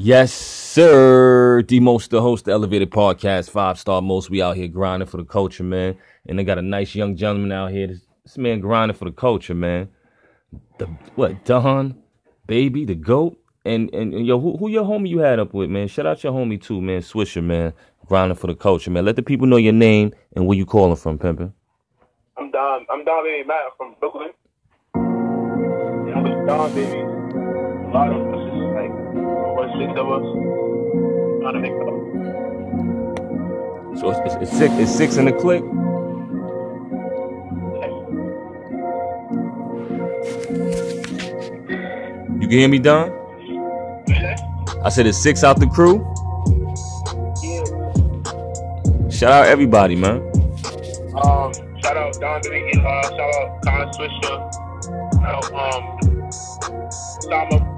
Yes, sir. D Most, the host, the Elevated Podcast, five star most. We out here grinding for the culture, man. And they got a nice young gentleman out here. This, this man grinding for the culture, man. The what? Don, baby, the goat, and and, and yo, who, who your homie you had up with, man? Shout out your homie too, man. Swisha, man. Grinding for the culture, man. Let the people know your name and where you calling from, pimpin'. I'm Don. I'm Don Baby Matt from Brooklyn. Yeah, I'm Don Baby. A lot of like what six of us. Trying to make it up. So it's, it's, it's six. It's six in the click. You can hear me, Don? I said it's six out the crew. Shout out everybody, man. Um, shout out Don Baby. Uh, shout out Con Swisha. Shout out um, Sama.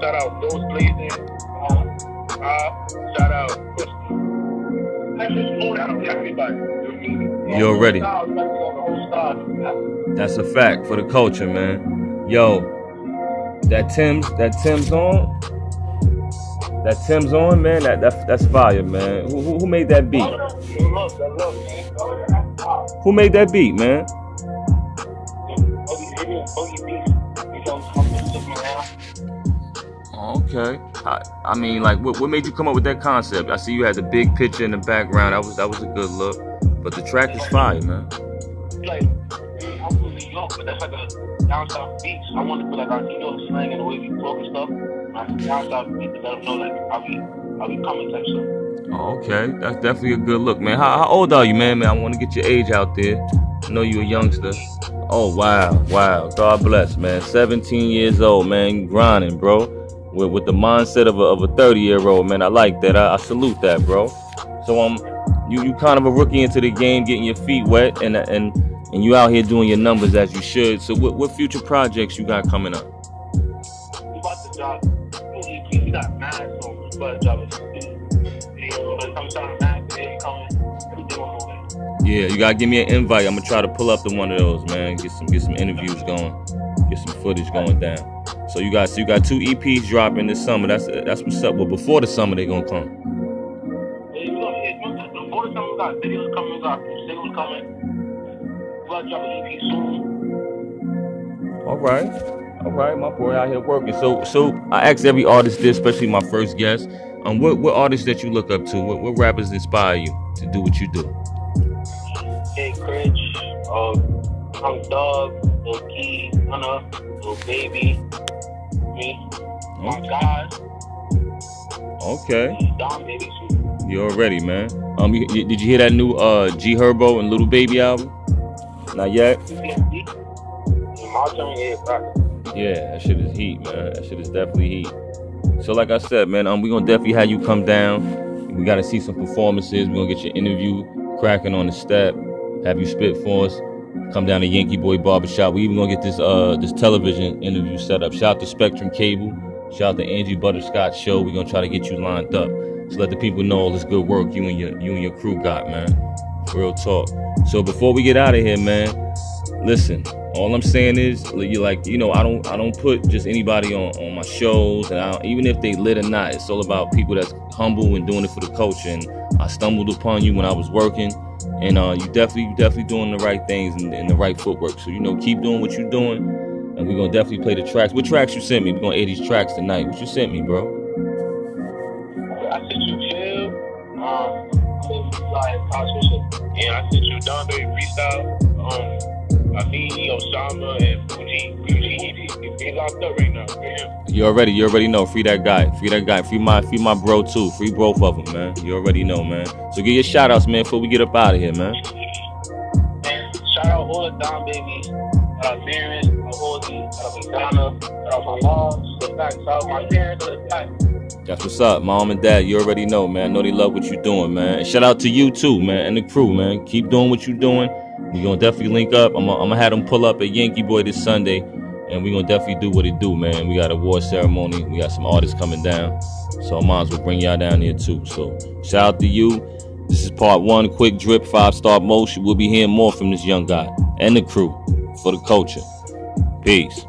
Shout out Those Blazing. Um, uh, shout out Crystal. I just moved out everybody. You already. Shout out, like, the whole star. That's a fact for the culture, man. Yo, that Tim's, that Tim's on, that Tim's on, man. That, that that's fire, man. Who, who, who made that beat? Love, love, man. Who made that beat, man? Okay. I, I mean, like, what, what made you come up with that concept? I see you had the big picture in the background. That was that was a good look. But the track is fire, man. Like, I'm from New York, but that's like a down south beach. I want to put like our New York slang and the way we talk and stuff. Like down south beach to let them know like how we how we coming type stuff. Oh, okay, that's definitely a good look, man. How, how old are you, man? Man, I want to get your age out there. I know you're a youngster. Oh wow, wow. God bless, man. 17 years old, man, grinding, bro. With, with the mindset of a, of a 30 year old, man. I like that. I, I salute that, bro. So um, you you kind of a rookie into the game, getting your feet wet, and and and you out here doing your numbers as you should. So what what future projects you got coming up? We about to drop. We got mad songs. We about to drop a video. But come time, mad video coming. Everything on the way. Yeah, you gotta give me an invite. I'm gonna try to pull up to one of those, man. Get some get some interviews going, get some footage going down. So you got so you got two EPs dropping this summer. That's that's what's up. But before the summer, they gonna come. Yeah, we gonna hit. Before the summer, we got videos coming. We got singles coming. We about to drop an EP soon. All right, all right, my boy out here working. So so I ask every artist this, especially my first guest. Um, what what artists that you look up to? What what rappers inspire you to do what you do? Hey, Cringe, uh, Young Dog, Lil Key, Hunter, Lil Baby, me, my guys, Okay, Don Baby, too. you already, man. Um, you, you- did you hear that new uh G Herbo and Lil Baby album? Not yet. My turn, yeah, back. Yeah, that shit is heat, man. That shit is definitely heat. So, like I said, man, um, we gonna definitely have you come down. We gotta see some performances. We gonna get your interview cracking on the step. Have you spit for us? Come down to Yankee Boy Barbershop. We even gonna get this uh this television interview set up. Shout out to Spectrum Cable. Shout out to Angie Butterscotch Show. We gonna try to get you lined up. So let the people know all this good work you and your you and your crew got, man. Real talk. So before we get out of here, man, listen all i'm saying is you like you know i don't i don't put just anybody on on my shows and I even if they lit or not it's all about people that's humble and doing it for the culture and i stumbled upon you when i was working and uh you definitely you definitely doing the right things and, and the right footwork. So you know keep doing what you're doing and we're gonna definitely play the tracks. What tracks you sent me? We're gonna air these tracks tonight. What you sent me bro? I sent you Chill, um, and I sent you Don Freestyle, um, Afini, Osama, and Fuji. Right now. You already you already know free that guy free that guy free my free my bro too free both of them man you already know man so get your shout outs man before we get up out of here man And shout out all the Don babies. Shout out Darren, shout out Halsey, shout out Madonna, shout out my mom, the fact, shout out my parents, the. That's what's up, mom and dad. You already know, man. I know they love what you're doing, man. And shout out to you too, man, and the crew, man. Keep doing what you're doing. We're gonna definitely link up. I'm gonna, I'm gonna have them pull up at Yankee Boy this Sunday, and we're gonna definitely do what it do, man. We got a award ceremony. We got some artists coming down, so I might as well bring y'all down here too. So shout out to you. This is part one, quick drip, five star motion. We'll be hearing more from this young guy and the crew for the culture. Peace.